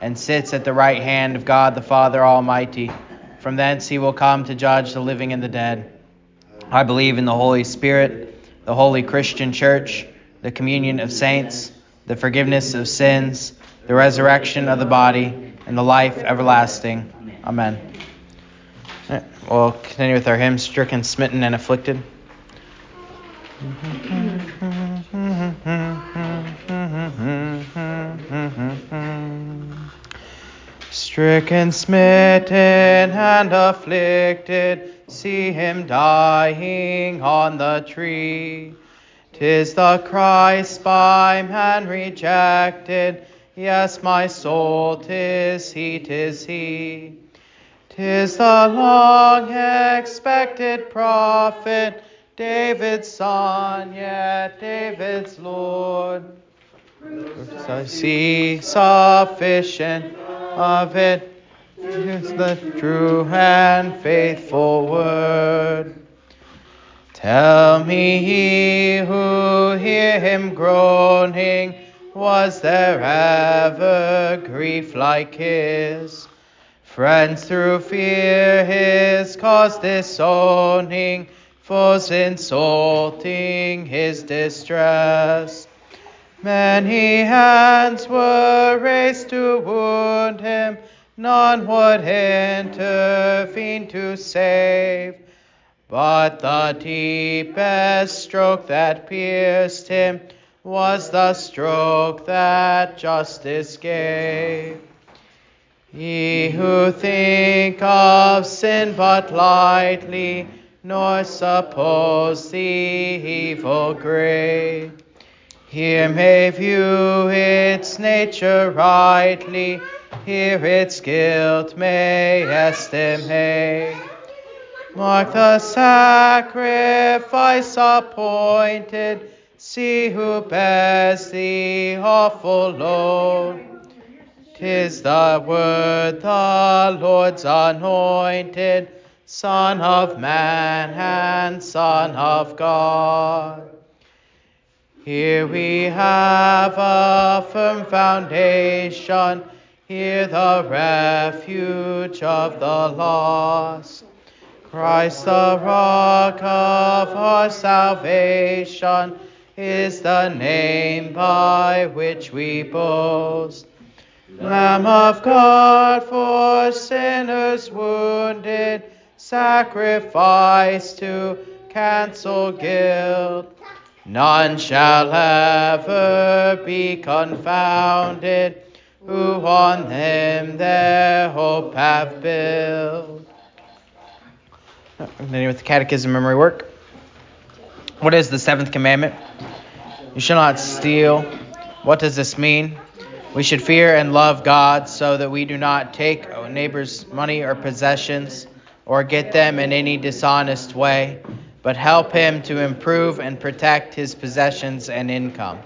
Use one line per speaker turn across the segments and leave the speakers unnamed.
and sits at the right hand of God the Father Almighty. From thence he will come to judge the living and the dead. I believe in the Holy Spirit, the holy Christian church, the communion of saints, the forgiveness of sins, the resurrection of the body, and the life everlasting. Amen. Right, we'll continue with our hymn, Stricken, Smitten, and Afflicted. Stricken, smitten, and afflicted, see him dying on the tree. Tis the Christ by man rejected, yes, my soul, tis he, tis he. Tis the long expected prophet, David's son, yet David's Lord. I see sufficient of it is the true and faithful word. Tell me, ye who hear him groaning, was there ever grief like his? Friends through fear his cause disowning, foes insulting his distress. Many hands were raised to wound him, none would intervene to save. But the deepest stroke that pierced him was the stroke that justice gave. Ye who think of sin but lightly, nor suppose the evil great, here may view its nature rightly, here its guilt may estimate. Mark the sacrifice appointed, see who bears the awful load. Tis the word, the Lord's anointed, Son of man and Son of God. Here we have a firm foundation, here the refuge of the lost. Christ, the rock of our salvation, is the name by which we boast. Lamb of God, for sinners wounded, sacrifice to cancel guilt. None shall ever be confounded who on them their hope have built. Continuing with the catechism memory work. What is the seventh commandment? You shall not steal. What does this mean? We should fear and love God so that we do not take a neighbor's money or possessions or get them in any dishonest way but help him to improve and protect his possessions and income.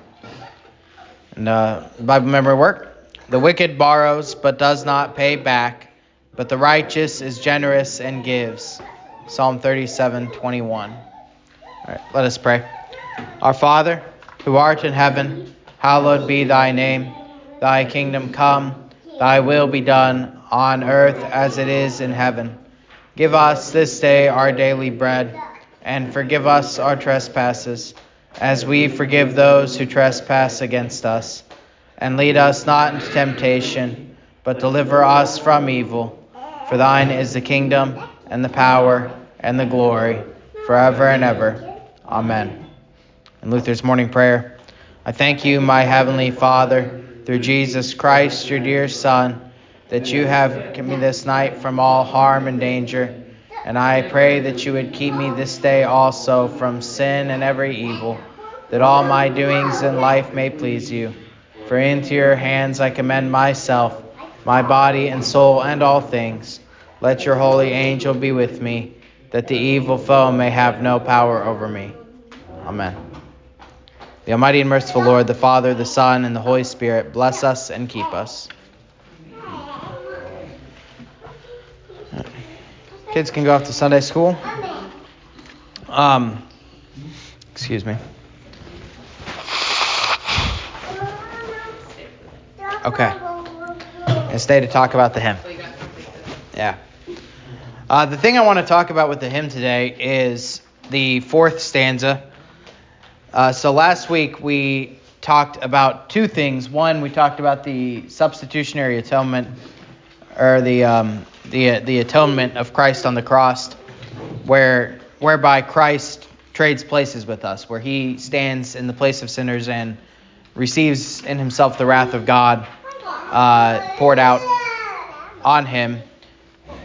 And uh, Bible memory work. The wicked borrows but does not pay back, but the righteous is generous and gives. Psalm 37, 21. All right, let us pray. Our Father, who art in heaven, hallowed be thy name. Thy kingdom come, thy will be done, on earth as it is in heaven. Give us this day our daily bread and forgive us our trespasses, as we forgive those who trespass against us. And lead us not into temptation, but deliver us from evil. For thine is the kingdom, and the power, and the glory, forever and ever. Amen. In Luther's morning prayer, I thank you, my heavenly Father, through Jesus Christ, your dear Son, that you have kept me this night from all harm and danger and I pray that you would keep me this day also from sin and every evil, that all my doings in life may please you. For into your hands I commend myself, my body and soul, and all things. Let your holy angel be with me, that the evil foe may have no power over me. Amen. The Almighty and merciful Lord, the Father, the Son, and the Holy Spirit, bless us and keep us. Kids can go off to Sunday school. Um, excuse me. Okay. And stay to talk about the hymn. Yeah. Uh, the thing I want to talk about with the hymn today is the fourth stanza. Uh, so last week we talked about two things. One, we talked about the substitutionary atonement, or the um, the the atonement of Christ on the cross, where whereby Christ trades places with us, where He stands in the place of sinners and receives in Himself the wrath of God uh, poured out on Him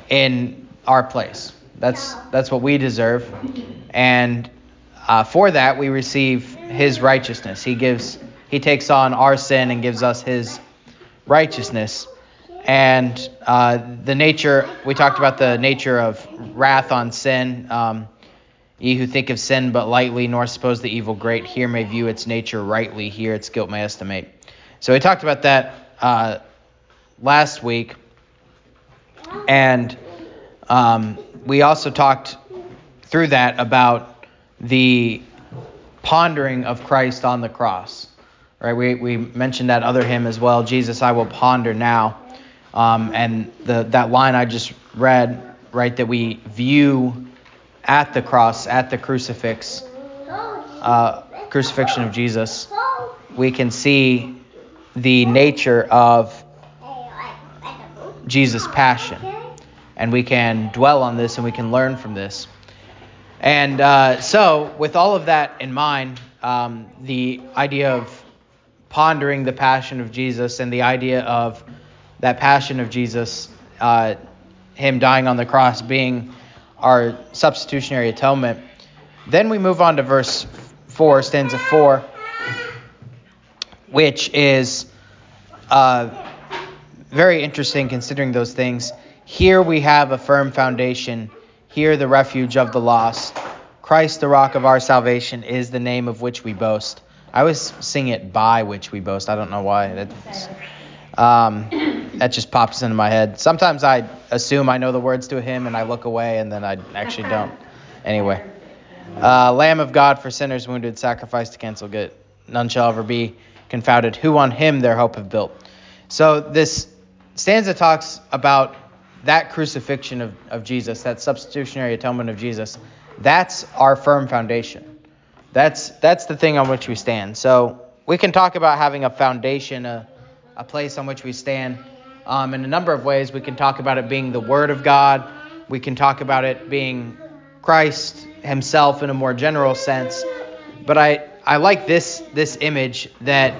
in our place. That's that's what we deserve, and uh, for that we receive His righteousness. He gives He takes on our sin and gives us His righteousness. And uh, the nature we talked about the nature of wrath on sin. Um, Ye who think of sin but lightly, nor suppose the evil great, here may view its nature rightly, here its guilt may estimate. So we talked about that uh, last week, and um, we also talked through that about the pondering of Christ on the cross. Right? We, we mentioned that other hymn as well, Jesus, I will ponder now. Um, and the, that line I just read, right, that we view at the cross, at the crucifix, uh, crucifixion of Jesus, we can see the nature of Jesus' passion. And we can dwell on this and we can learn from this. And uh, so, with all of that in mind, um, the idea of pondering the passion of Jesus and the idea of that passion of Jesus, uh, him dying on the cross being our substitutionary atonement. Then we move on to verse 4, stanza 4, which is uh, very interesting considering those things. Here we have a firm foundation. Here the refuge of the lost. Christ, the rock of our salvation, is the name of which we boast. I always sing it by which we boast. I don't know why. That's, um, that just pops into my head. Sometimes I assume I know the words to a hymn and I look away and then I actually don't. Anyway, uh, Lamb of God for sinners wounded, sacrifice to cancel guilt. None shall ever be confounded. Who on him their hope have built. So this stanza talks about that crucifixion of, of Jesus, that substitutionary atonement of Jesus. That's our firm foundation. That's that's the thing on which we stand. So we can talk about having a foundation, a, a place on which we stand. Um, in a number of ways, we can talk about it being the Word of God. We can talk about it being Christ Himself in a more general sense. But I, I like this this image that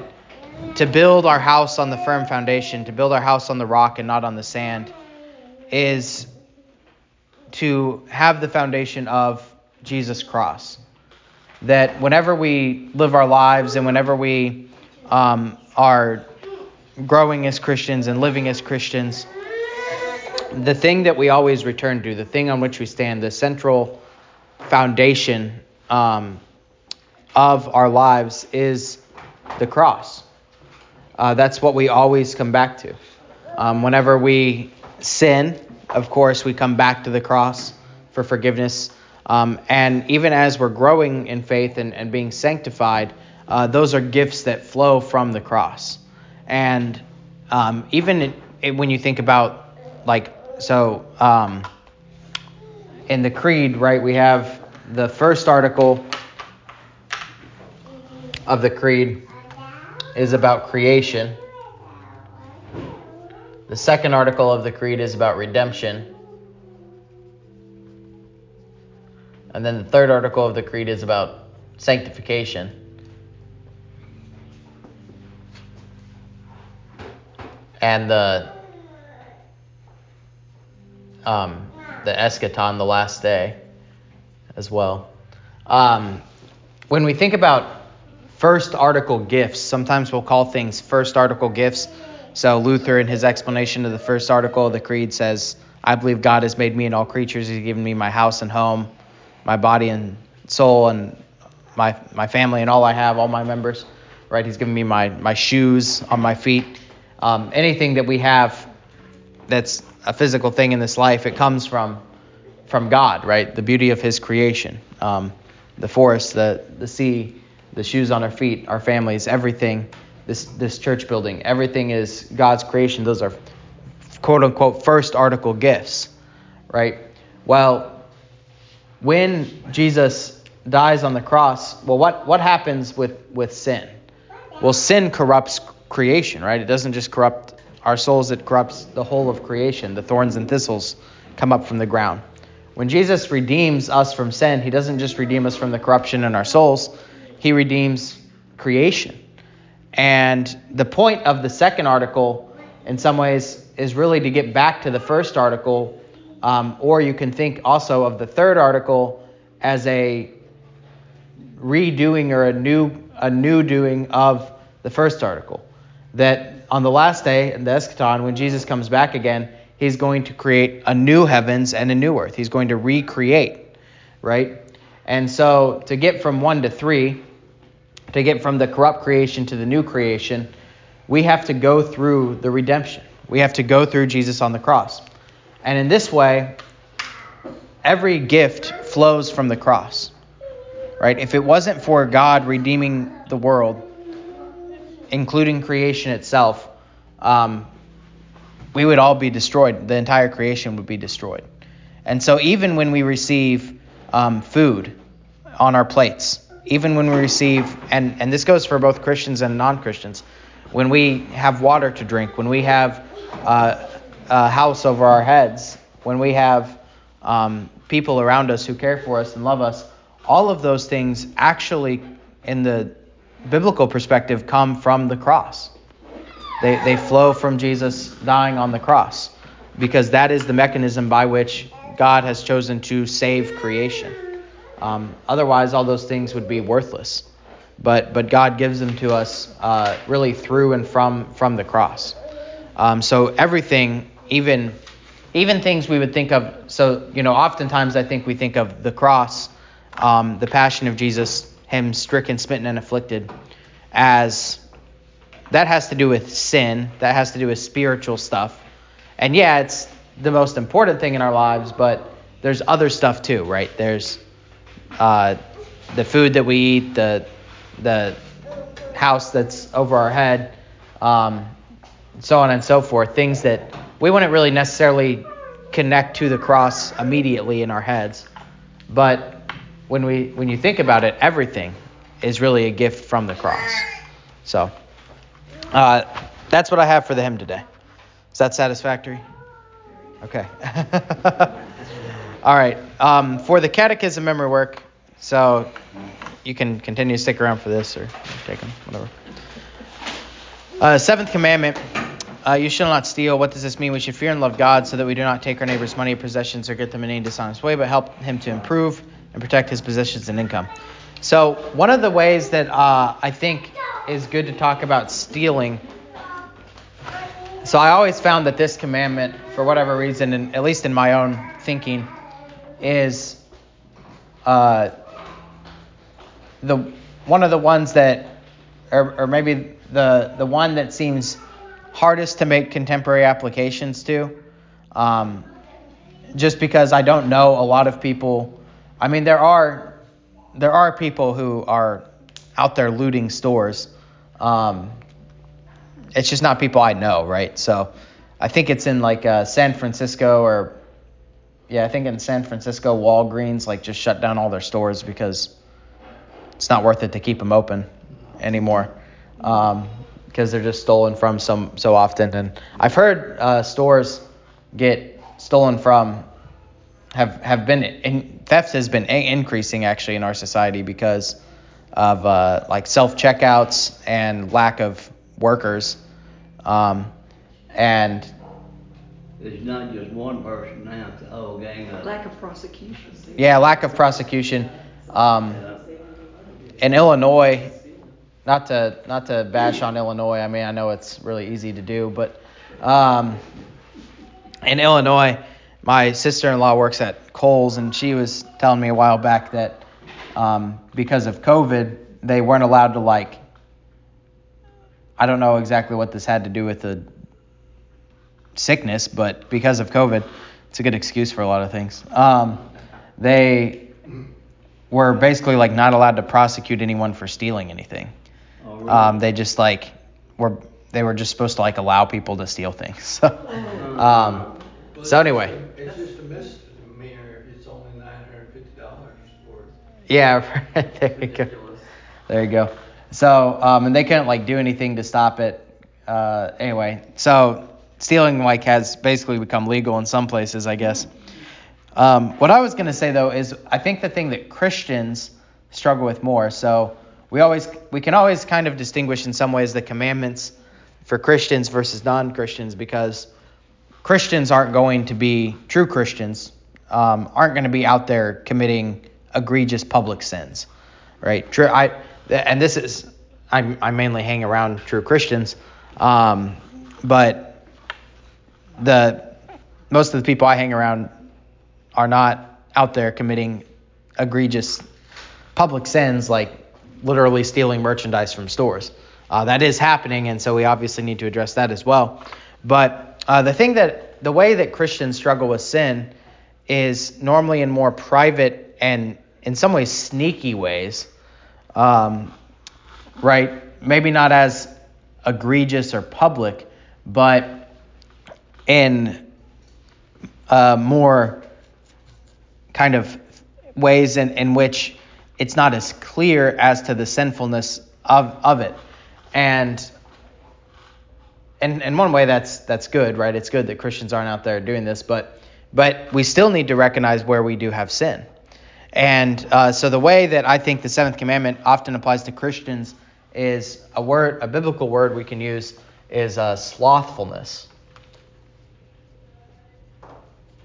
to build our house on the firm foundation, to build our house on the rock and not on the sand, is to have the foundation of Jesus' cross. That whenever we live our lives and whenever we um, are growing as Christians and living as Christians, the thing that we always return to, the thing on which we stand, the central foundation um, of our lives is the cross. Uh, that's what we always come back to. Um, whenever we sin, of course, we come back to the cross for forgiveness. Um, and even as we're growing in faith and, and being sanctified, uh, those are gifts that flow from the cross. And um, even it, it, when you think about, like, so um, in the Creed, right, we have the first article of the Creed is about creation. The second article of the Creed is about redemption. And then the third article of the Creed is about sanctification. And the um, the eschaton, the last day, as well. Um, when we think about first article gifts. Sometimes we'll call things first article gifts. So Luther, in his explanation of the first article of the Creed, says I believe God has made me and all creatures. He's given me my house and home, my body and soul, and my my family and all I have, all my members. Right? He's given me my my shoes on my feet. Um, anything that we have that's a physical thing in this life, it comes from from God, right? The beauty of His creation, um, the forest, the the sea, the shoes on our feet, our families, everything. This this church building, everything is God's creation. Those are quote unquote first article gifts, right? Well, when Jesus dies on the cross, well, what what happens with with sin? Well, sin corrupts creation, right? It doesn't just corrupt our souls, it corrupts the whole of creation. The thorns and thistles come up from the ground. When Jesus redeems us from sin, he doesn't just redeem us from the corruption in our souls, he redeems creation. And the point of the second article, in some ways, is really to get back to the first article, um, or you can think also of the third article as a redoing or a new a new doing of the first article. That on the last day in the eschaton, when Jesus comes back again, he's going to create a new heavens and a new earth. He's going to recreate, right? And so to get from one to three, to get from the corrupt creation to the new creation, we have to go through the redemption. We have to go through Jesus on the cross. And in this way, every gift flows from the cross. Right? If it wasn't for God redeeming the world, including creation itself, um, we would all be destroyed. The entire creation would be destroyed. And so, even when we receive um, food on our plates, even when we receive, and, and this goes for both Christians and non Christians, when we have water to drink, when we have uh, a house over our heads, when we have um, people around us who care for us and love us, all of those things actually, in the biblical perspective, come from the cross. They, they flow from Jesus dying on the cross because that is the mechanism by which God has chosen to save creation. Um, otherwise, all those things would be worthless. But, but God gives them to us uh, really through and from, from the cross. Um, so everything, even, even things we would think of, so, you know, oftentimes I think we think of the cross, um, the passion of Jesus, him stricken, smitten, and afflicted, as that has to do with sin, that has to do with spiritual stuff. And yeah, it's the most important thing in our lives, but there's other stuff too, right? There's uh, the food that we eat, the the house that's over our head, um, so on and so forth. Things that we wouldn't really necessarily connect to the cross immediately in our heads, but when we when you think about it, everything is really a gift from the cross. So uh, that's what I have for the hymn today. Is that satisfactory? Okay. All right. Um, for the catechism memory work, so you can continue to stick around for this or take them, whatever. Uh, seventh commandment. Uh, you shall not steal. What does this mean? We should fear and love God so that we do not take our neighbor's money possessions or get them in any dishonest way, but help him to improve and protect his possessions and income. So, one of the ways that uh, I think is good to talk about stealing. So, I always found that this commandment, for whatever reason, and at least in my own thinking, is uh, the one of the ones that, or, or maybe the the one that seems hardest to make contemporary applications to. Um, just because I don't know a lot of people. I mean, there are there are people who are out there looting stores. Um, it's just not people I know, right? So I think it's in like uh, San Francisco or yeah, I think in San Francisco, Walgreens like just shut down all their stores because it's not worth it to keep them open anymore. Um, because they're just stolen from so so often. And I've heard uh, stores get stolen from have have been in, theft has been increasing actually in our society because of uh, like self checkouts and lack of workers. Um, and
it's not just one person now; it's the whole gang.
Of lack of prosecution.
Yeah, lack of prosecution. Um, in Illinois, not to not to bash on Illinois. I mean, I know it's really easy to do, but um, in Illinois, my sister-in-law works at Kohl's, and she was telling me a while back that um, because of COVID, they weren't allowed to like. I don't know exactly what this had to do with the sickness, but because of COVID, it's a good excuse for a lot of things. Um, they were basically like not allowed to prosecute anyone for stealing anything.
Oh, really?
Um, they just like were they were just supposed to like allow people to steal things. So, um, so anyway,
It's just a misdemeanor if it's only nine hundred and fifty dollars for
yeah, there you go. There you go. So, um, and they couldn't like do anything to stop it. Uh, anyway, so stealing like has basically become legal in some places, I guess. Um, what I was gonna say though is I think the thing that Christians struggle with more. So we always we can always kind of distinguish in some ways the commandments for Christians versus non-Christians because Christians aren't going to be true Christians um, aren't going to be out there committing egregious public sins, right? True, I and this is I, I mainly hang around true Christians, um, but the most of the people I hang around are not out there committing egregious public sins like literally stealing merchandise from stores. Uh, that is happening, and so we obviously need to address that as well. But uh, the thing that the way that Christians struggle with sin is normally in more private and in some ways sneaky ways, um, right? Maybe not as egregious or public, but in uh, more kind of ways in, in which it's not as clear as to the sinfulness of, of it. And and in one way that's that's good, right? It's good that Christians aren't out there doing this, but but we still need to recognize where we do have sin. And uh, so the way that I think the seventh commandment often applies to Christians is a word, a biblical word we can use is uh, slothfulness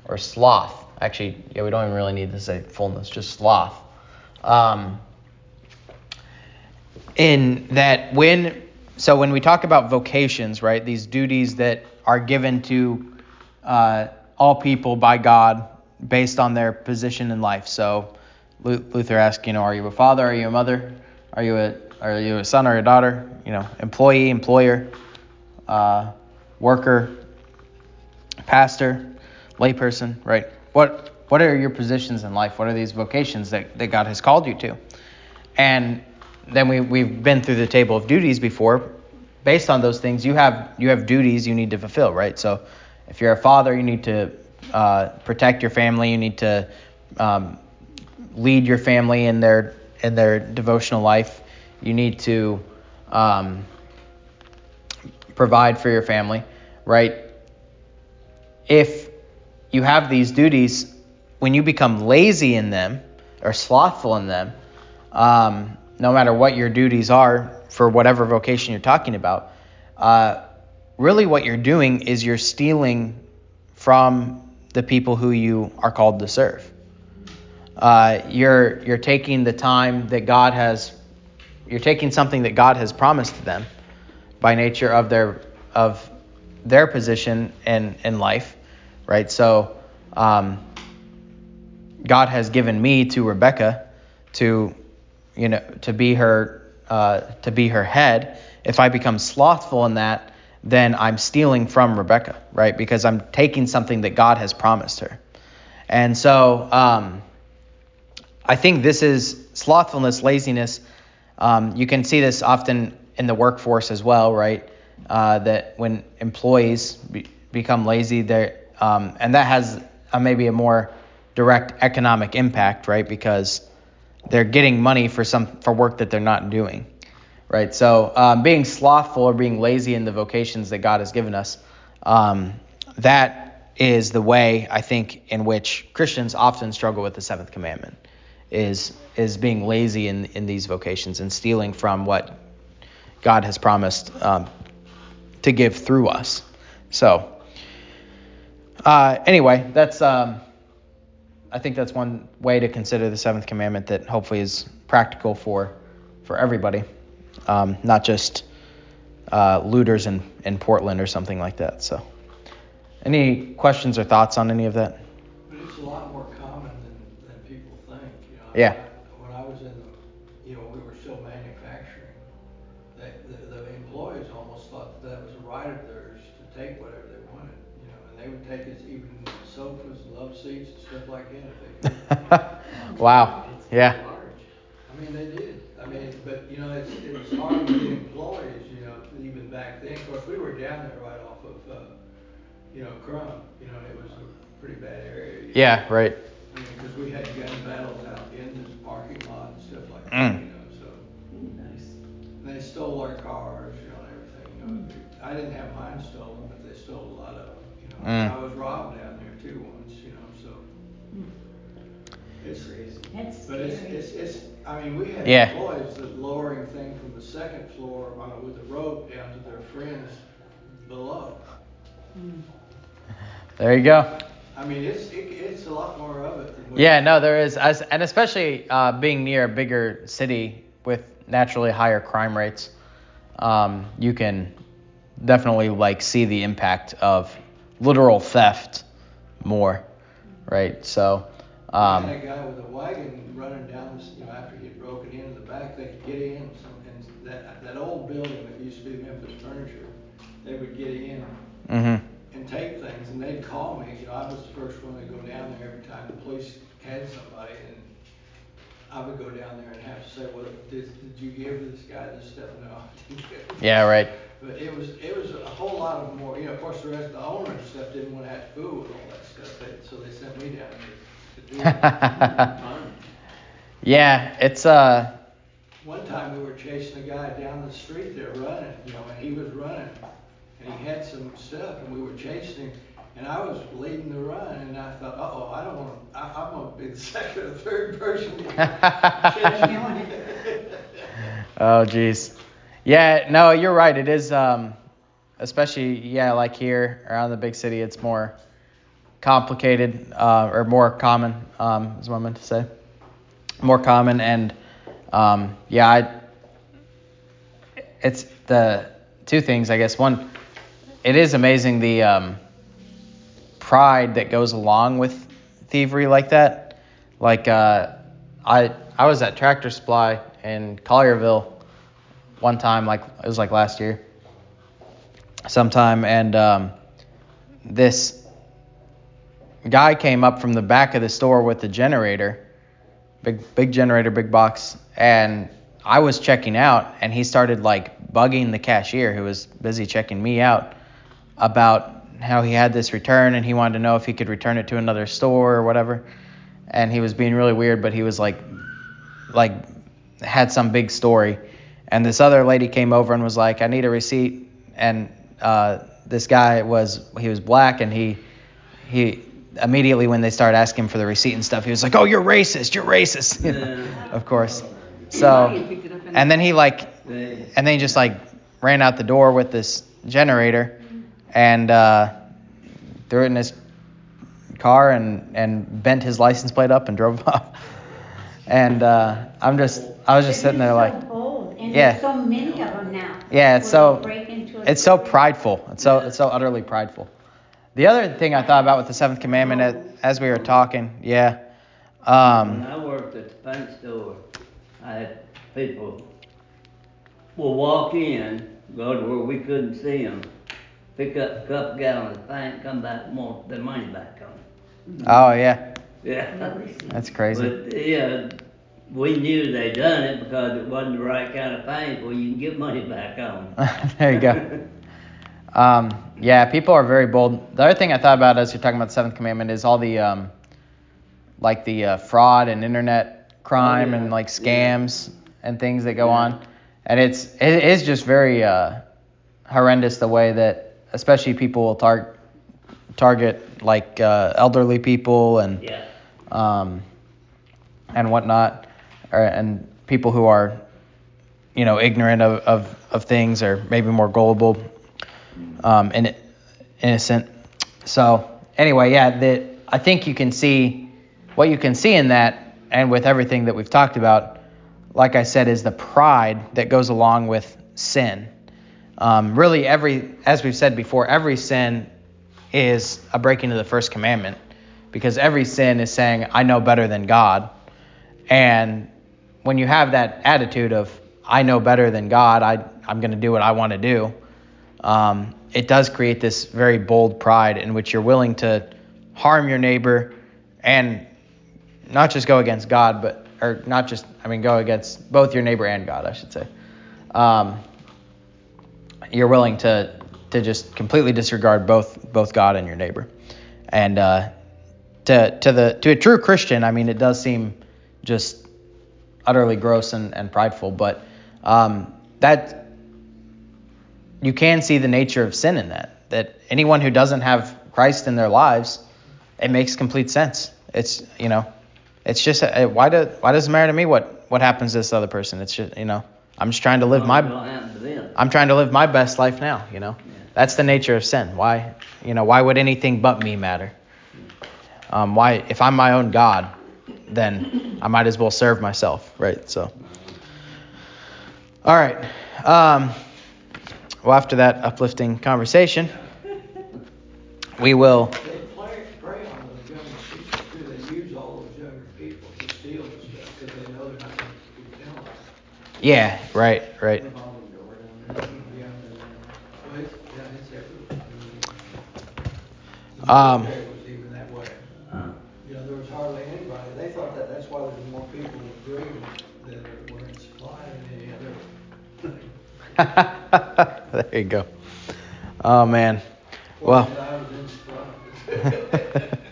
or sloth. Actually, yeah, we don't even really need to say fullness, just sloth. Um, in that when so when we talk about vocations, right, these duties that are given to uh, all people by God based on their position in life. So Luther asked, you know, are you a father? Are you a mother? Are you a are you a son or a daughter? You know, employee, employer, uh, worker, pastor, layperson, right? What what are your positions in life? What are these vocations that, that God has called you to? And then we we've been through the table of duties before. Based on those things, you have you have duties you need to fulfill, right? So if you're a father, you need to uh, protect your family. You need to um, lead your family in their in their devotional life. You need to um, provide for your family, right? If you have these duties, when you become lazy in them or slothful in them, um, no matter what your duties are for whatever vocation you're talking about, uh, really what you're doing is you're stealing from the people who you are called to serve. Uh, you're you're taking the time that God has, you're taking something that God has promised to them by nature of their of their position in in life, right? So um, God has given me to Rebecca to you know to be her uh, to be her head. If I become slothful in that, then I'm stealing from Rebecca, right? Because I'm taking something that God has promised her. And so um, I think this is slothfulness, laziness. Um, you can see this often in the workforce as well, right? Uh, that when employees be, become lazy, they um, and that has a, maybe a more direct economic impact, right? Because they're getting money for some for work that they're not doing, right? So um, being slothful or being lazy in the vocations that God has given us, um, that is the way I think in which Christians often struggle with the seventh commandment, is is being lazy in in these vocations and stealing from what God has promised um, to give through us. So uh, anyway, that's. Um, I think that's one way to consider the seventh commandment that hopefully is practical for for everybody, um, not just uh, looters in, in Portland or something like that. So, any questions or thoughts on any of that?
But it's a lot more common than, than people think. You know,
yeah.
When I was in, the, you know, we were still manufacturing. They, the, the employees almost thought that, that was a right of theirs to take whatever they wanted. You know, and they would take us even sofas, love seats, and stuff like that. If they could.
wow. Yeah.
I mean, they did. I mean, but, you know, it's, it was hard to get employees, you know, even back then. Of course, we were down there right off of, uh, you know, Crump, you know, it was a pretty bad area. you know.
Yeah. Right.
I mean, because we had gun battles out in this parking lot and stuff like that,
Mm.
you know, so. And they stole our cars, you know, and everything, you know. I didn't have mine stolen, but they stole a lot of them, you know.
Mm.
I was robbed down there too once, you know, so. It's crazy.
That's
But it's,
scary.
it's, it's, I mean, we had
Yeah.
employees that lowering thing from the second floor on a, with a rope down to their friends below.
There you go.
I mean, it's, it, it's a lot more of it than.
Yeah, no, there is, as, and especially uh, being near a bigger city with naturally higher crime rates, um, you can definitely like see the impact of literal theft more, right? So, um,
had a guy with a wagon running down this, you know, after he had broken into the back, they could get in, some, and that, that old building that used to be Memphis Furniture, they would get in
mhm.
and take things, and they'd call me, you know, I was the first one to go down there every time the police had somebody, and I would go down there and have to say, well, did, did you give this guy this stuff? No, I didn't give
yeah, right.
But it was, it was a whole lot of more, you know, of course, the rest, the owner and stuff didn't wanna have to fool with all that stuff, they- so they sent me down there to.
yeah, it's uh,
One time we were chasing a guy down the street there running, you know, and he was running, and he had some stuff, and we were chasing him, and I was leading the run, and I thought, uh-oh, I don't wanna, I, I'm gonna be the second or third person to catch him.
Oh, geez. Yeah, no, you're right. It is, um, especially, yeah, like here around the big city, it's more complicated uh, or more common, um, is what I meant to say. More common. And, um, yeah, I, it's the two things, I guess. One, it is amazing the um, pride that goes along with thievery like that. Like, uh, I, I was at Tractor Supply in Collierville one time, like it was like last year, sometime, and um, this guy came up from the back of the store with the generator, big big generator, big box, and I was checking out, and he started like bugging the cashier who was busy checking me out about how he had this return, and he wanted to know if he could return it to another store or whatever, and he was being really weird, but he was like like had some big story. And this other lady came over and was like i need a receipt. And uh, this guy was he was black and he he immediately when they started asking for the receipt and stuff he was like oh you're racist you're racist you know, of course so and then he like and then he just like ran out the door with this generator and uh, threw it in his car and and bent his license plate up and drove off and uh, i'm just i was just sitting there like
so and
Yeah.
so many of them now.
Yeah, it's so-
break into a
it's so prideful. It's so it's so utterly prideful. The other thing I thought about with the seventh commandment as, as we were talking, yeah,
When
um,
I worked at the paint store, I had people will walk in, go to where we couldn't see them, pick up a couple gallons of paint, come back, and want their money back on.
oh yeah,
Yeah.
that's crazy.
But, yeah, we knew they done it because it wasn't the right kind of paint, well, you can get money back on.
there you go. Um, yeah, people are very bold. The other thing I thought about as you're talking about the seventh commandment is all the um, like the uh, fraud and internet crime
yeah.
and like
Yeah.
scams and things that go
Yeah.
on, and it's it is just very uh, horrendous the way that especially people will tar- target like uh, elderly people and
Yeah.
um, and whatnot, or, and people who are, you know, ignorant of, of, of things or maybe more gullible, um, and innocent. So anyway, yeah, that I think you can see what you can see in that, and with everything that we've talked about, like I said, is the pride that goes along with sin. Um, really, every, as we've said before, every sin is a breaking of the first commandment because every sin is saying, I know better than God. And when you have that attitude of, I know better than God, I, I'm going to do what I want to do, um, it does create this very bold pride in which you're willing to harm your neighbor and not just go against God, but, or not just, I mean, go against both your neighbor and God, I should say. Um, you're willing to, to just completely disregard both, both God and your neighbor. And, uh, to, to the, to a true Christian, I mean, it does seem just utterly gross and, and prideful, but, um, that, you can see the nature of sin in that. That anyone who doesn't have Christ in their lives, it makes complete sense. It's you know, it's just uh, why do why does it matter to me what what happens to this other person? It's just you know, I'm just trying to live my
Don't happen to them.
I'm trying to live my best life now. You know,
Yeah.
that's the nature of sin. Why you know why would anything but me matter? Um, why if I'm my own God, then I might as well serve myself, right? So. All right. Um, well, after that uplifting conversation, we will. Yeah, right, right. Um,
You know, there was hardly anybody, they thought that, that's why there's more people with dreams that were in supply than any other.
there you go. Oh man. Well.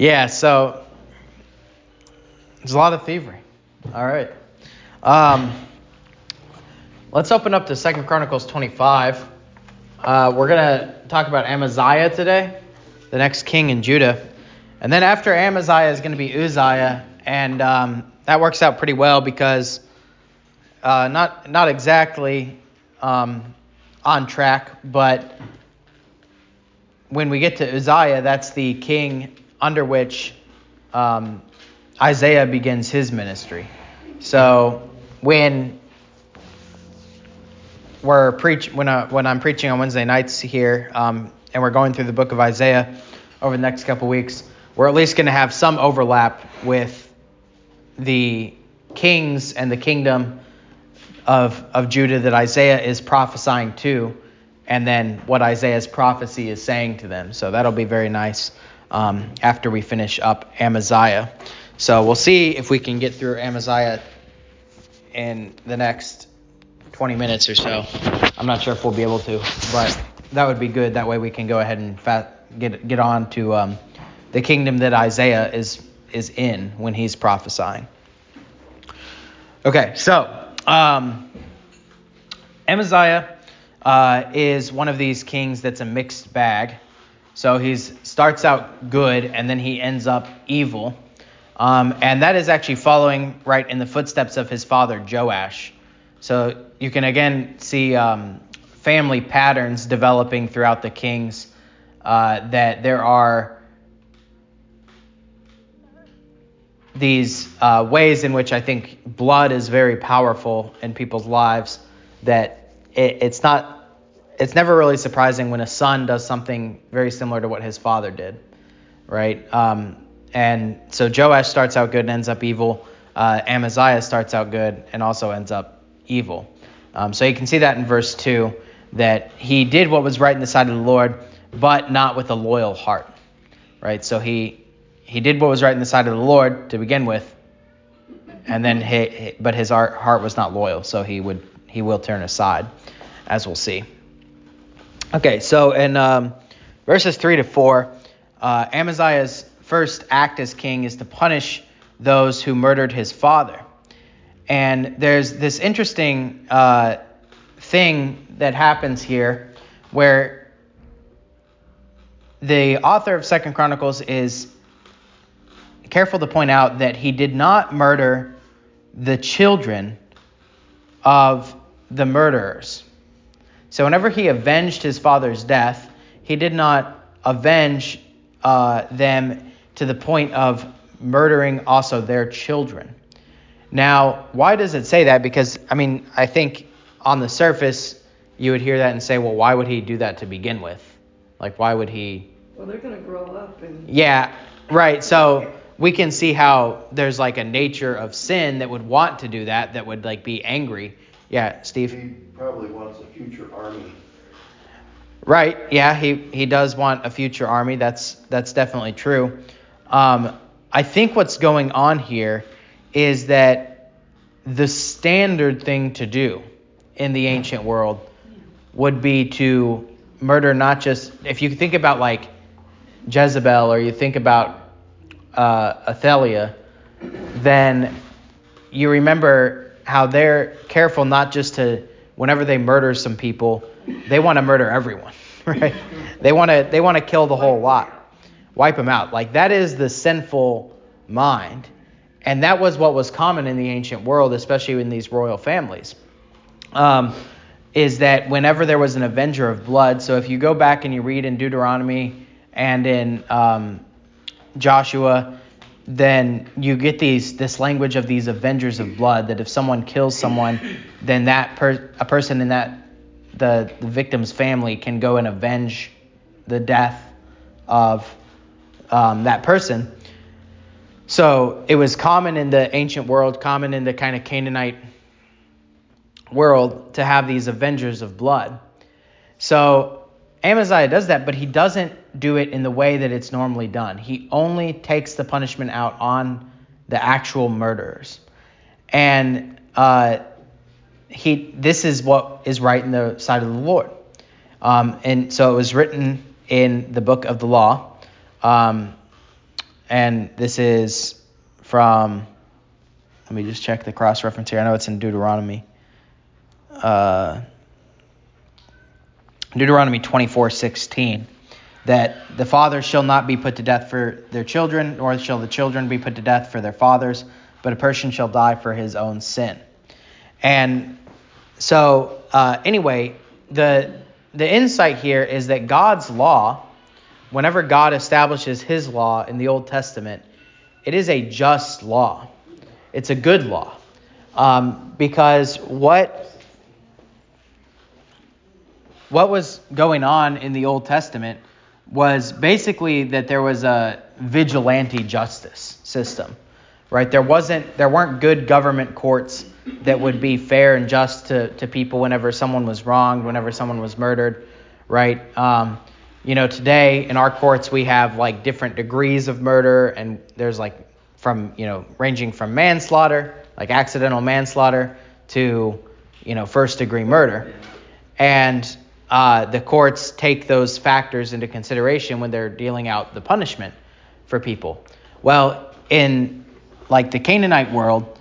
Yeah, so there's a lot of thievery. All right. Um, let's open up to Second Chronicles 25. Uh, we're gonna talk about Amaziah today, the next king in Judah, and then after Amaziah is gonna be Uzziah, and um, that works out pretty well because uh, not not exactly um, on track, but when we get to Uzziah, that's the king under which um, Isaiah begins his ministry. So when we're preach when I, when I'm preaching on Wednesday nights here, um, and we're going through the book of Isaiah over the next couple weeks, we're at least going to have some overlap with the kings and the kingdom of of Judah that Isaiah is prophesying to, and then what Isaiah's prophecy is saying to them. So that'll be very nice um, after we finish up Amaziah. So we'll see if we can get through Amaziah in the next 20 minutes or so. I'm not sure if we'll be able to, but that would be good. That way we can go ahead and fa- get get on to um, the kingdom that Isaiah is is in when he's prophesying. Okay, so um, Amaziah uh, is one of these kings that's a mixed bag. So he starts out good and then he ends up evil. Um, and that is actually following right in the footsteps of his father Joash. So you can again see um, family patterns developing throughout the kings. Uh, that there are these uh, ways in which I think blood is very powerful in people's lives. That it, it's not, it's never really surprising when a son does something very similar to what his father did, right? Um, and so Joash starts out good and ends up evil. Uh, Amaziah starts out good and also ends up evil. Um, so you can see that in verse 2 that he did what was right in the sight of the Lord, but not with a loyal heart. Right? So he he did what was right in the sight of the Lord to begin with, and then he, but his heart, heart was not loyal, so he would he will turn aside, as we'll see. Okay, so in um, verses three to four, uh, Amaziah's first act as king is to punish those who murdered his father. And there's this interesting uh, thing that happens here where the author of Second Chronicles is careful to point out that he did not murder the children of the murderers. So whenever he avenged his father's death, he did not avenge uh, them to the point of murdering also their children. Now, why does it say that? Because, I mean, I think on the surface, you would hear that and say, well, why would he do that to begin with? Like, why would he
Well, they're gonna grow up and.
yeah, right. So we can see how there's like a nature of sin that would want to do that, that would like be angry. Yeah, Steve.
He probably wants a future army.
Right. Yeah, he he does want a future army. That's that's definitely true. Um, I think what's going on here is that the standard thing to do in the ancient world would be to murder not just if you think about like Jezebel or you think about uh, then you remember how they're careful not just to whenever they murder some people, they want to murder everyone, right? They want to they want to kill the whole lot, wipe them out. Like that is the sinful mind, and that was what was common in the ancient world, especially in these royal families. Um, is that whenever there was an avenger of blood, so if you go back and you read in Deuteronomy and in um, Joshua, then you get these this language of these avengers of blood that if someone kills someone, then that per, a person in that the, the victim's family can go and avenge the death of um, that person. So it was common in the ancient world, common in the kind of Canaanite world to have these avengers of blood. So Amaziah does that, but he doesn't do it in the way that it's normally done. He only takes the punishment out on the actual murderers. And uh, he, this is what is right in the sight of the Lord. Um, and so it was written in the book of the law. Um, and this is from, let me just check the cross reference here. I know it's in Deuteronomy. Uh, Deuteronomy 24:16 that the fathers shall not be put to death for their children, nor shall the children be put to death for their fathers, but a person shall die for his own sin. And so, uh, anyway, the the insight here is that God's law, whenever God establishes His law in the Old Testament, it is a just law. It's a good law, um, because what what was going on in the Old Testament was basically that there was a vigilante justice system, right? There wasn't, there weren't good government courts that would be fair and just to, to people whenever someone was wronged, whenever someone was murdered, right? Um, you know, today in our courts we have like different degrees of murder, and there's like from you know ranging from manslaughter, like accidental manslaughter, to you know first degree murder, and uh, the courts take those factors into consideration when they're dealing out the punishment for people. Well, in like the Canaanite world,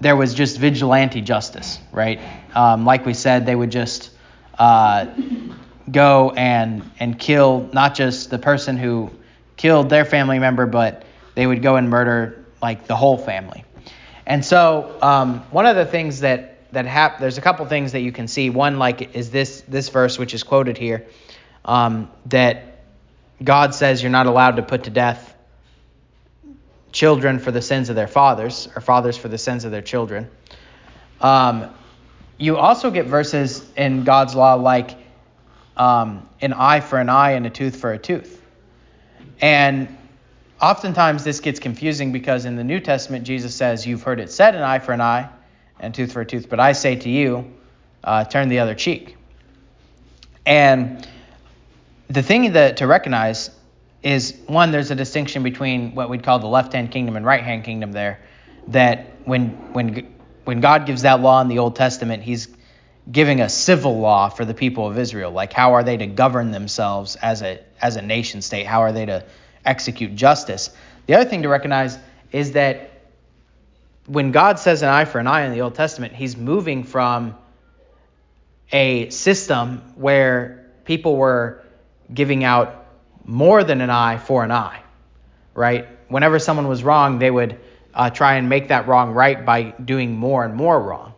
there was just vigilante justice, right? Um, like we said, they would just uh, go and and kill not just the person who killed their family member, but they would go and murder like the whole family. And so um, one of the things that that hap- there's a couple things that you can see. One, like, is this this verse which is quoted here, um, that God says you're not allowed to put to death children for the sins of their fathers, or fathers for the sins of their children. Um, you also get verses in God's law like um, an eye for an eye and a tooth for a tooth. And oftentimes this gets confusing because in the New Testament, Jesus says, You've heard it said, an eye for an eye and tooth for a tooth. But I say to you, uh, turn the other cheek. And the thing that to recognize is one, there's a distinction between what we'd call the left hand kingdom and right hand kingdom there. That when when when God gives that law in the Old Testament, He's giving a civil law for the people of Israel. Like how are they to govern themselves as a as a nation state? How are they to execute justice? The other thing to recognize is that when God says an eye for an eye in the Old Testament, he's moving from a system where people were giving out more than an eye for an eye, right? Whenever someone was wrong, they would uh, try and make that wrong right by doing more and more wrong,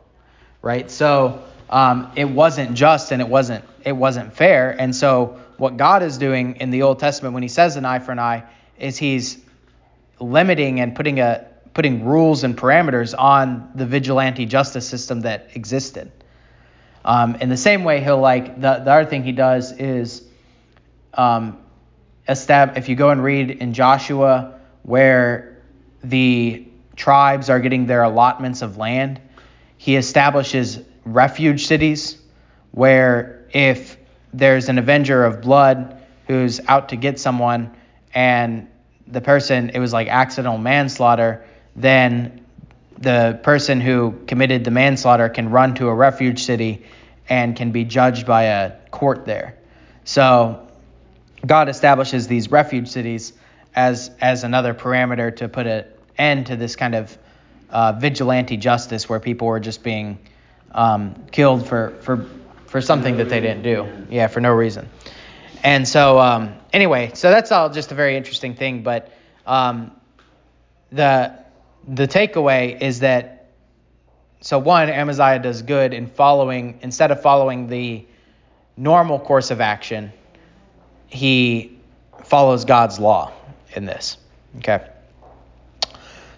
right? So um, it wasn't just and it wasn't it wasn't fair. And so what God is doing in the Old Testament when He says an eye for an eye is He's limiting and putting a putting rules and parameters on the vigilante justice system that existed. Um, in the same way, he'll like the, the other thing he does is um, estab- if you go and read in Joshua where the tribes are getting their allotments of land, he establishes refuge cities where if there's an avenger of blood who's out to get someone and the person, it was like accidental manslaughter, then the person who committed the manslaughter can run to a refuge city and can be judged by a court there. So God establishes these refuge cities as as another parameter to put an end to this kind of uh, vigilante justice where people were just being um, killed for for for something that they didn't do. Yeah, for no reason. And so um, anyway, so that's all just a very interesting thing. But um, the the takeaway is that so one Amaziah does good in following instead of following the normal course of action, he follows God's law in this. Okay.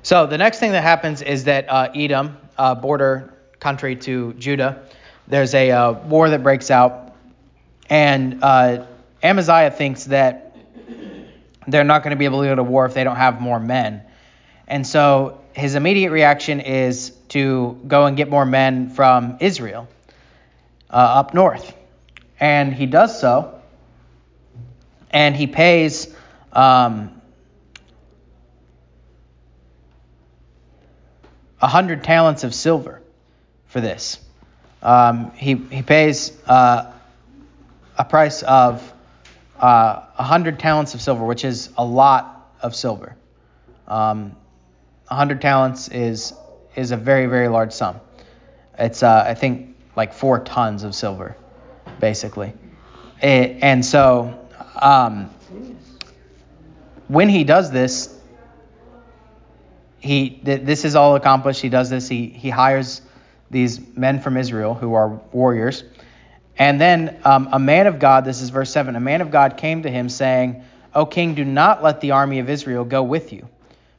So the next thing that happens is that uh, Edom, uh, border country to Judah, there's a uh, war that breaks out, and uh, Amaziah thinks that they're not going to be able to go to war if they don't have more men. And so his immediate reaction is to go and get more men from Israel uh, up north. And he does so. And he pays um, a hundred talents of silver for this. Um, he, he pays uh, a price of uh, a hundred talents of silver, which is a lot of silver. Um, a hundred talents is is a very very large sum. It's uh, I think like four tons of silver, basically. It, and so um, when he does this, he th- this is all accomplished. He does this. He he hires these men from Israel who are warriors. And then um, a man of God, this is verse 7, a man of God came to him saying, O king, do not let the army of Israel go with you,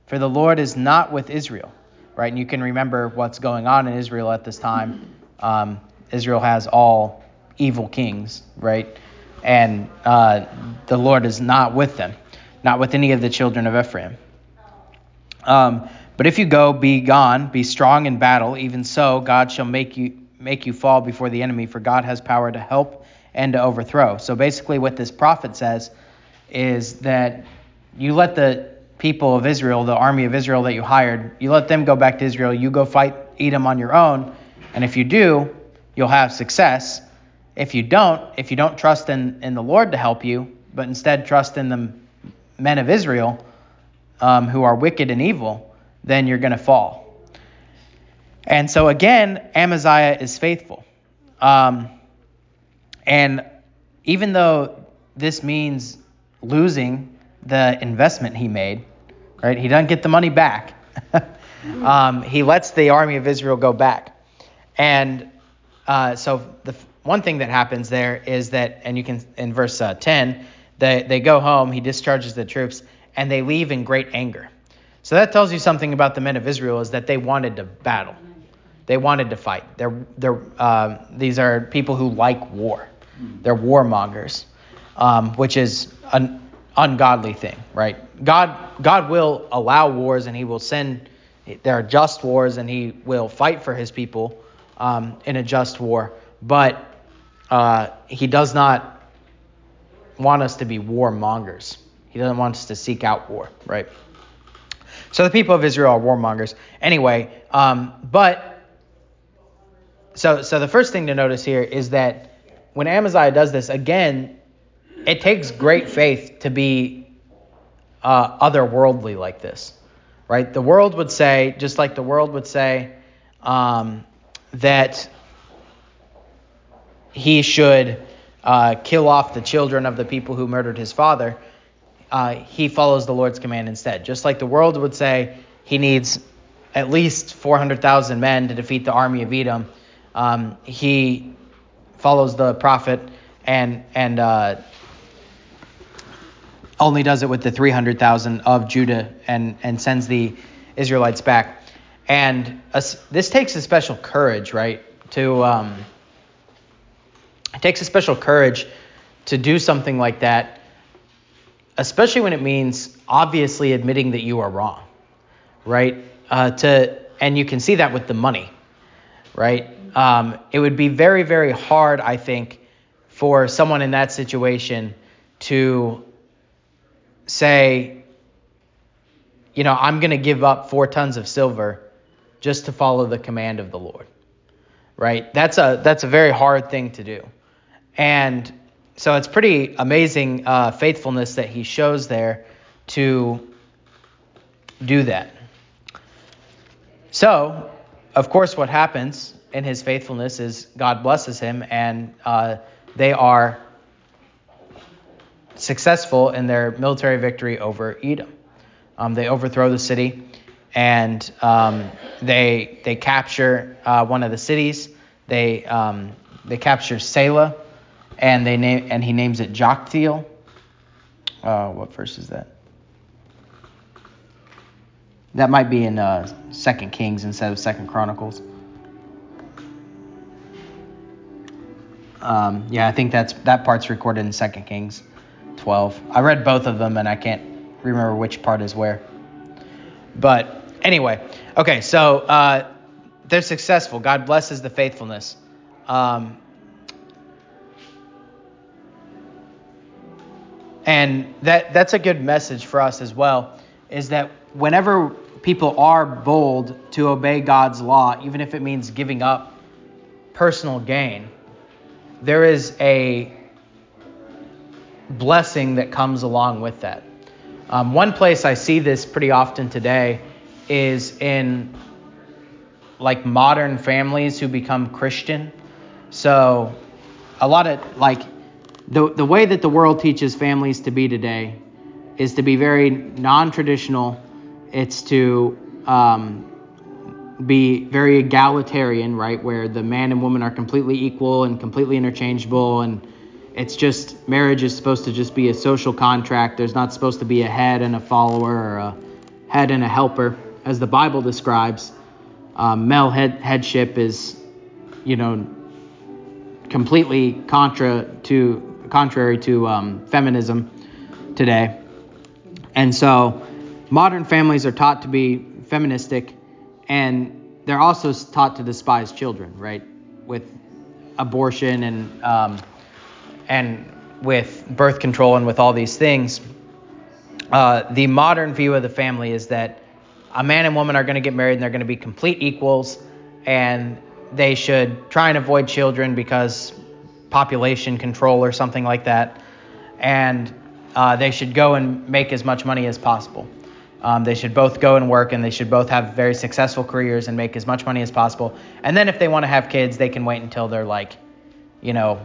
for the Lord is not with Israel. Right? And you can remember what's going on in Israel at this time. Um, Israel has all evil kings, right? And uh, the Lord is not with them, not with any of the children of Ephraim. Um, but if you go, be gone, be strong in battle. Even so, God shall make you make you fall before the enemy, for God has power to help and to overthrow. So basically, what this prophet says is that you let the people of Israel, the army of Israel that you hired, you let them go back to Israel. You go fight Edom on your own, and if you do, you'll have success. If you don't, if you don't trust in, in the Lord to help you, but instead trust in the men of Israel um, who are wicked and evil, then you're going to fall. And so again, Amaziah is faithful. Um, and even though this means losing the investment he made, right? He doesn't get the money back. um, he lets the army of Israel go back. And uh, so the one thing that happens there is that, and you can in verse uh, 10, they, they go home, he discharges the troops, and they leave in great anger. So that tells you something about the men of Israel is that they wanted to battle. They wanted to fight. They're, they're, uh, these are people who like war. They're warmongers, um, which is an ungodly thing, right? God, God will allow wars and He will send, there are just wars and He will fight for His people um, in a just war, but uh, He does not want us to be warmongers. He doesn't want us to seek out war, right? So the people of Israel are warmongers. Anyway, um, but so, so the first thing to notice here is that when Amaziah does this, again, it takes great faith to be uh, otherworldly like this, right? The world would say, just like the world would say, um, that he should uh, kill off the children of the people who murdered his father. Uh, he follows the Lord's command instead. Just like the world would say he needs at least 400,000 men to defeat the army of Edom, um, he follows the prophet and and uh, only does it with the 300,000 of Judah and and sends the Israelites back. And a, this takes a special courage, right? To um, it takes a special courage to do something like that, especially when it means obviously admitting that you are wrong, right? Uh, to and you can see that with the money, right? Um, it would be very very hard, I think, for someone in that situation to say, you know, I'm going to give up four tons of silver just to follow the command of the Lord, right? That's a that's a very hard thing to do, and so it's pretty amazing uh, faithfulness that he shows there to do that. So, of course, what happens in his faithfulness is God blesses him, and uh, they are successful in their military victory over Edom. Um, they overthrow the city, and um, they they capture uh, one of the cities. They um, they capture Selah, and they name and he names it Joktheel. Uh, what verse is that? That might be in uh, Second Kings instead of Second Chronicles. Um, yeah, I think that's that part's recorded in Second Kings 12. I read both of them and I can't remember which part is where. But anyway, okay, so uh, they're successful. God blesses the faithfulness. Um, and that that's a good message for us as well. Is that whenever people are bold to obey God's law, even if it means giving up personal gain, there is a blessing that comes along with that. Um, one place I see this pretty often today is in like modern families who become Christian. So a lot of like the the way that the world teaches families to be today is to be very non-traditional. It's to um, be very egalitarian, right, where the man and woman are completely equal and completely interchangeable and it's just marriage is supposed to just be a social contract. There's not supposed to be a head and a follower or a head and a helper, as the Bible describes. Um, male head, headship is, you know, completely contra to contrary to um, feminism today. And so, modern families are taught to be feministic, and they're also taught to despise children, right? With abortion and um, and with birth control and with all these things, uh, the modern view of the family is that a man and woman are going to get married and they're going to be complete equals, and they should try and avoid children because population control or something like that, and uh, they should go and make as much money as possible. Um, they should both go and work and they should both have very successful careers and make as much money as possible. And then if they want to have kids, they can wait until they're like, you know,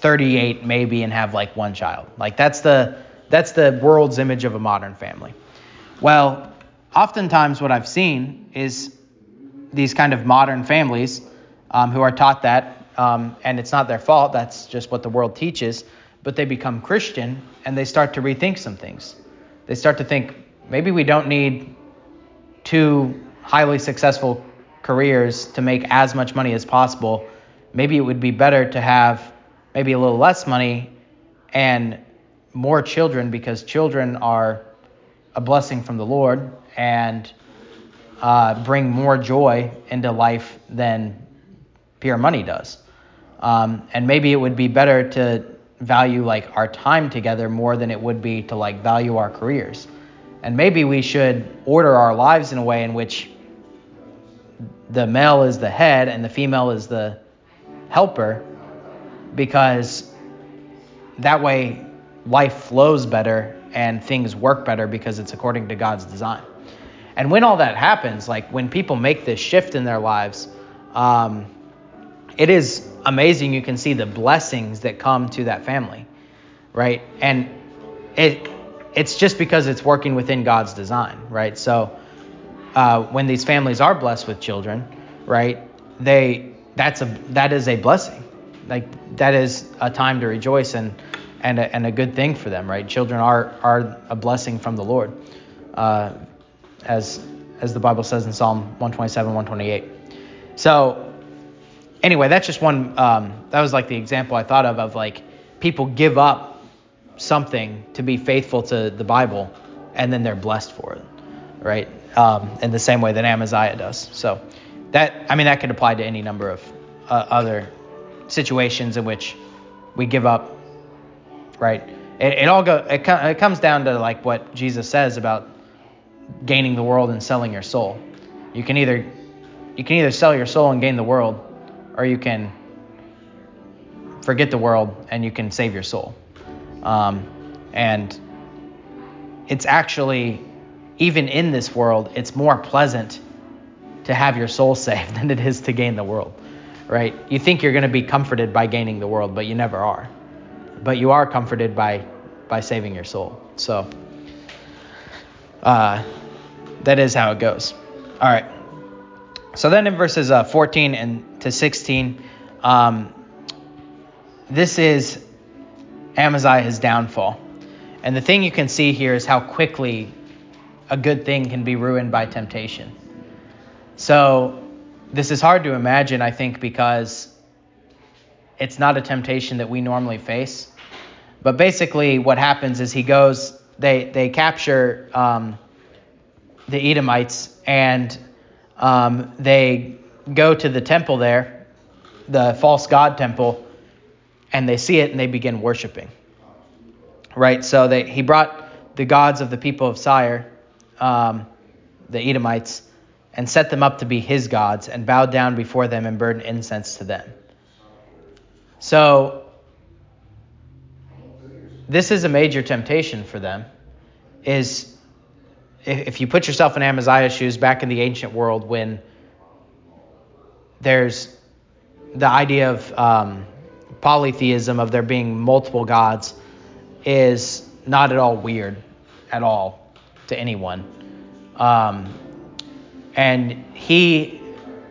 38 maybe and have like one child. Like that's the that's the world's image of a modern family. Well, oftentimes what I've seen is these kind of modern families um, who are taught that, um, and it's not their fault. That's just what the world teaches. But they become Christian and they start to rethink some things. They start to think maybe we don't need two highly successful careers to make as much money as possible. Maybe it would be better to have maybe a little less money and more children because children are a blessing from the Lord and uh, bring more joy into life than pure money does. Um, and maybe it would be better to value like our time together more than it would be to like value our careers. And maybe we should order our lives in a way in which the male is the head and the female is the helper because that way life flows better and things work better because it's according to God's design. And when all that happens, like when people make this shift in their lives, um, it is amazing. You can see the blessings that come to that family, right? And it it's just because it's working within God's design, right? So uh, when these families are blessed with children, right? They that's a that is a blessing like that is a time to rejoice and and a, and a good thing for them, right? Children are are a blessing from the Lord, uh, as as the Bible says in Psalm 127, 128. So anyway, that's just one. Um, that was like the example I thought of of like people give up something to be faithful to the Bible, and then they're blessed for it. right? Um, in the same way that Amaziah does. So that I mean that could apply to any number of uh, other situations in which we give up, right? It, it all go it, it comes down to like what Jesus says about gaining the world and selling your soul. You can either you can either sell your soul and gain the world, or you can forget the world and you can save your soul. Um, and it's actually even in this world, it's more pleasant to have your soul saved than it is to gain the world, right? You think you're going to be comforted by gaining the world, but you never are. But you are comforted by by saving your soul. So uh, that is how it goes. All right. So then in verses uh, 14 and to 16, um, this is Amaziah's downfall. And the thing you can see here is how quickly a good thing can be ruined by temptation. So this is hard to imagine, I think, because it's not a temptation that we normally face. But basically, what happens is he goes, they, they capture um, the Edomites and um, they go to the temple there, the false god temple, and they see it and they begin worshiping. Right? So they, he brought the gods of the people of Seir, um, the Edomites, and set them up to be his gods and bowed down before them and burned incense to them. So this is a major temptation for them is if you put yourself in Amaziah's shoes back in the ancient world when there's the idea of um, polytheism, of there being multiple gods, is not at all weird at all to anyone. Um, and he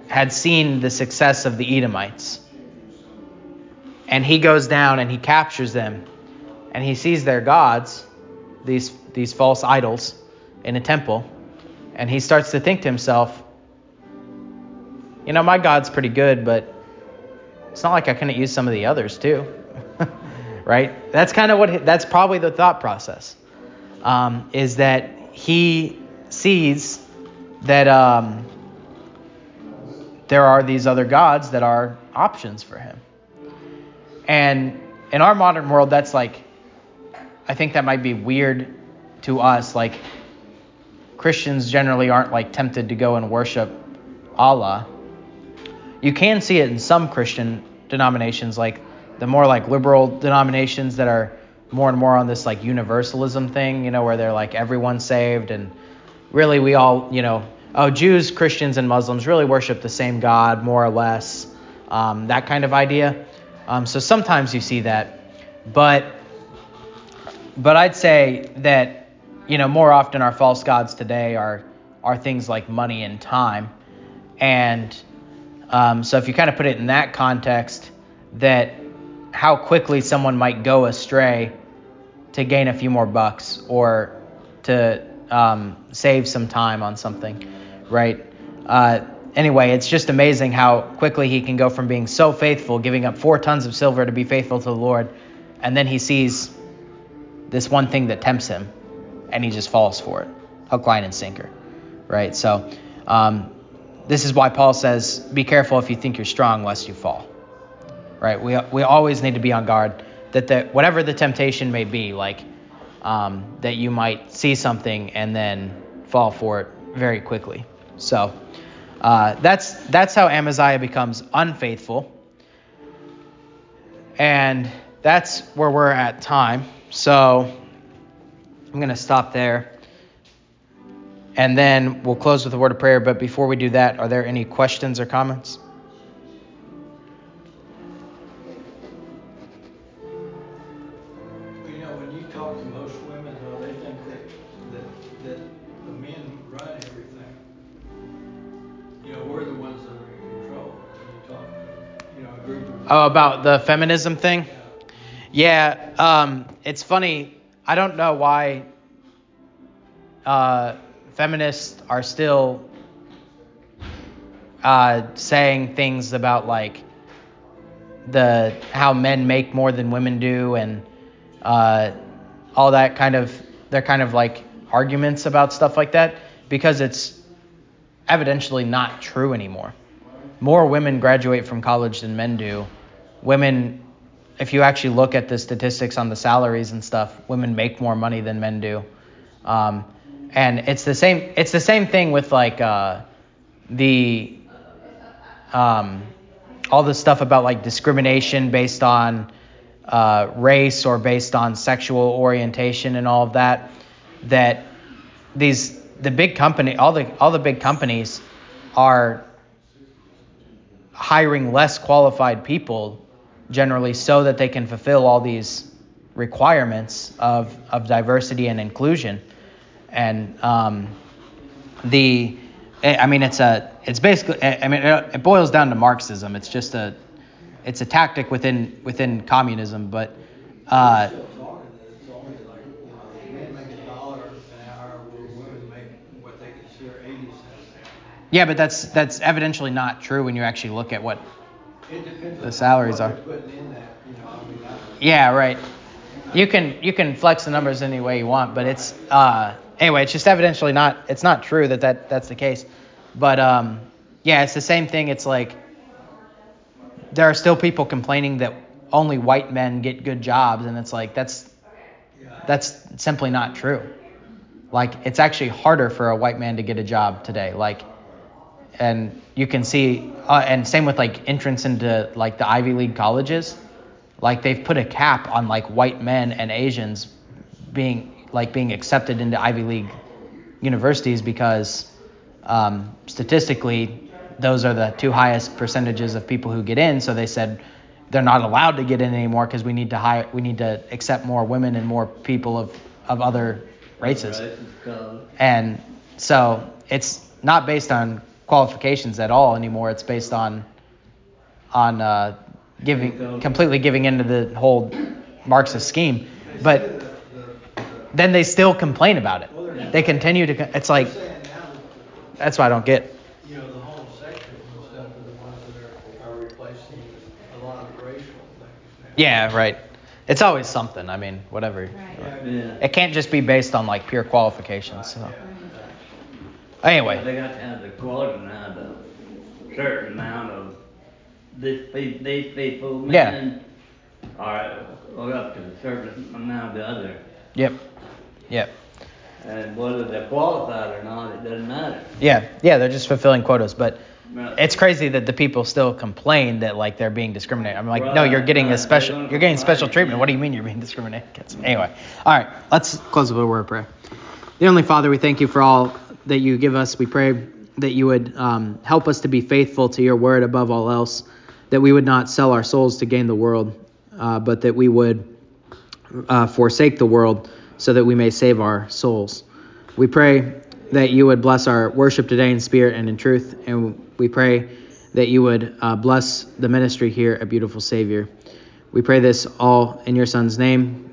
had seen the success of the Edomites. And he goes down and he captures them and he sees their gods, these, these false idols, in a temple, and he starts to think to himself, you know, my God's pretty good, but it's not like I couldn't use some of the others too. right? That's kind of what, that's probably the thought process, um, is that he sees that um, there are these other gods that are options for him. And in our modern world, that's like I think that might be weird to us. Like Christians generally aren't like tempted to go and worship Allah. You can see it in some Christian denominations, like the more like liberal denominations that are more and more on this like universalism thing, you know, where they're like everyone's saved and really we all, you know, oh, Jews, Christians, and Muslims really worship the same God, more or less, um, that kind of idea. Um, so sometimes you see that, but but I'd say that you know more often our false gods today are are things like money and time, and um, so if you kind of put it in that context, that how quickly someone might go astray to gain a few more bucks or to um, save some time on something, right? Uh, anyway, it's just amazing how quickly he can go from being so faithful, giving up four tons of silver to be faithful to the Lord, and then he sees this one thing that tempts him, and he just falls for it, hook, line, and sinker, right? So um, this is why Paul says, "Be careful if you think you're strong, lest you fall." Right? We we always need to be on guard that the, whatever the temptation may be, like um, that you might see something and then fall for it very quickly. So uh, that's that's how Amaziah becomes unfaithful, and that's where we're at time. So I'm going to stop there. And then we'll close with a word of prayer. But before we do that, are there any questions or comments? Oh, about the feminism thing? Yeah, um, it's funny. I don't know why uh, feminists are still uh, saying things about like the how men make more than women do and uh, all that kind of they're kind of like arguments about stuff like that because it's evidentially not true anymore. More women graduate from college than men do. Women, if you actually look at the statistics on the salaries and stuff, women make more money than men do. Um, and it's the same. It's the same thing with like uh, the um, all the stuff about like discrimination based on uh, race or based on sexual orientation and all of that. That these the big company, all the all the big companies are hiring less qualified people generally so that they can fulfill all these requirements of, of diversity and inclusion. And um, the, I mean, it's a, it's basically, I mean, it boils down to Marxism. It's just a, it's a tactic within within communism. But uh, yeah, but that's that's evidentially not true when you actually look at what. The salaries are.
they're putting in that, you know, I mean, I.
Yeah, right. You can you can flex the numbers any way you want, but it's uh, anyway. It's just evidentially not. It's not true that, that that's the case. But um, yeah, it's the same thing. It's like there are still people complaining that only white men get good jobs, and it's like that's that's simply not true. Like it's actually harder for a white man to get a job today. Like, and you can see, uh, and same with like entrance into like the Ivy League colleges. Like they've put a cap on like white men and Asians being like being accepted into Ivy League universities because um, statistically those are the two highest percentages of people who get in. So they said they're not allowed to get in anymore because we need to hire, we need to accept more women and more people of, of other races.
Colors.
And so it's not based on qualifications at all anymore. It's based on on uh, giving completely giving into the whole Marxist scheme. But then they still complain about it. They continue to. It's like
They're saying now that,
that's what I don't get.
you know, the homosexuals and stuff are the ones that are, are replacing a lot of the racial things now.
Yeah, right. It's always something. I mean, whatever.
Yeah,
Yeah.
It can't just be based on like pure qualifications. So. Anyway,
They got to have the quota now, the certain amount of this pe- these people,
Yeah.
men, are, are up to a certain amount of the other.
yep, yep.
And whether they're qualified or not, it doesn't matter.
Yeah, yeah, they're just fulfilling quotas, but
Right.
it's crazy that the people still complain that like they're being discriminated. I'm like, no, you're getting
right,
a special, you're getting special treatment. What do you mean you're being discriminated against? Anyway, all right, let's close with a word of prayer. Dear Heavenly Father, we thank you for all that you give us. We pray that you would um, help us to be faithful to your word above all else, that we would not sell our souls to gain the world, uh, but that we would uh, forsake the world so that we may save our souls. We pray that you would bless our worship today in spirit and in truth, and we pray that you would uh, bless the ministry here at Beautiful Savior. We pray this all in your Son's name,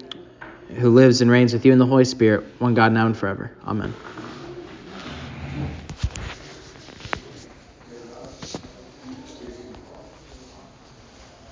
who lives and reigns with you in the Holy Spirit, one God now and forever. Amen.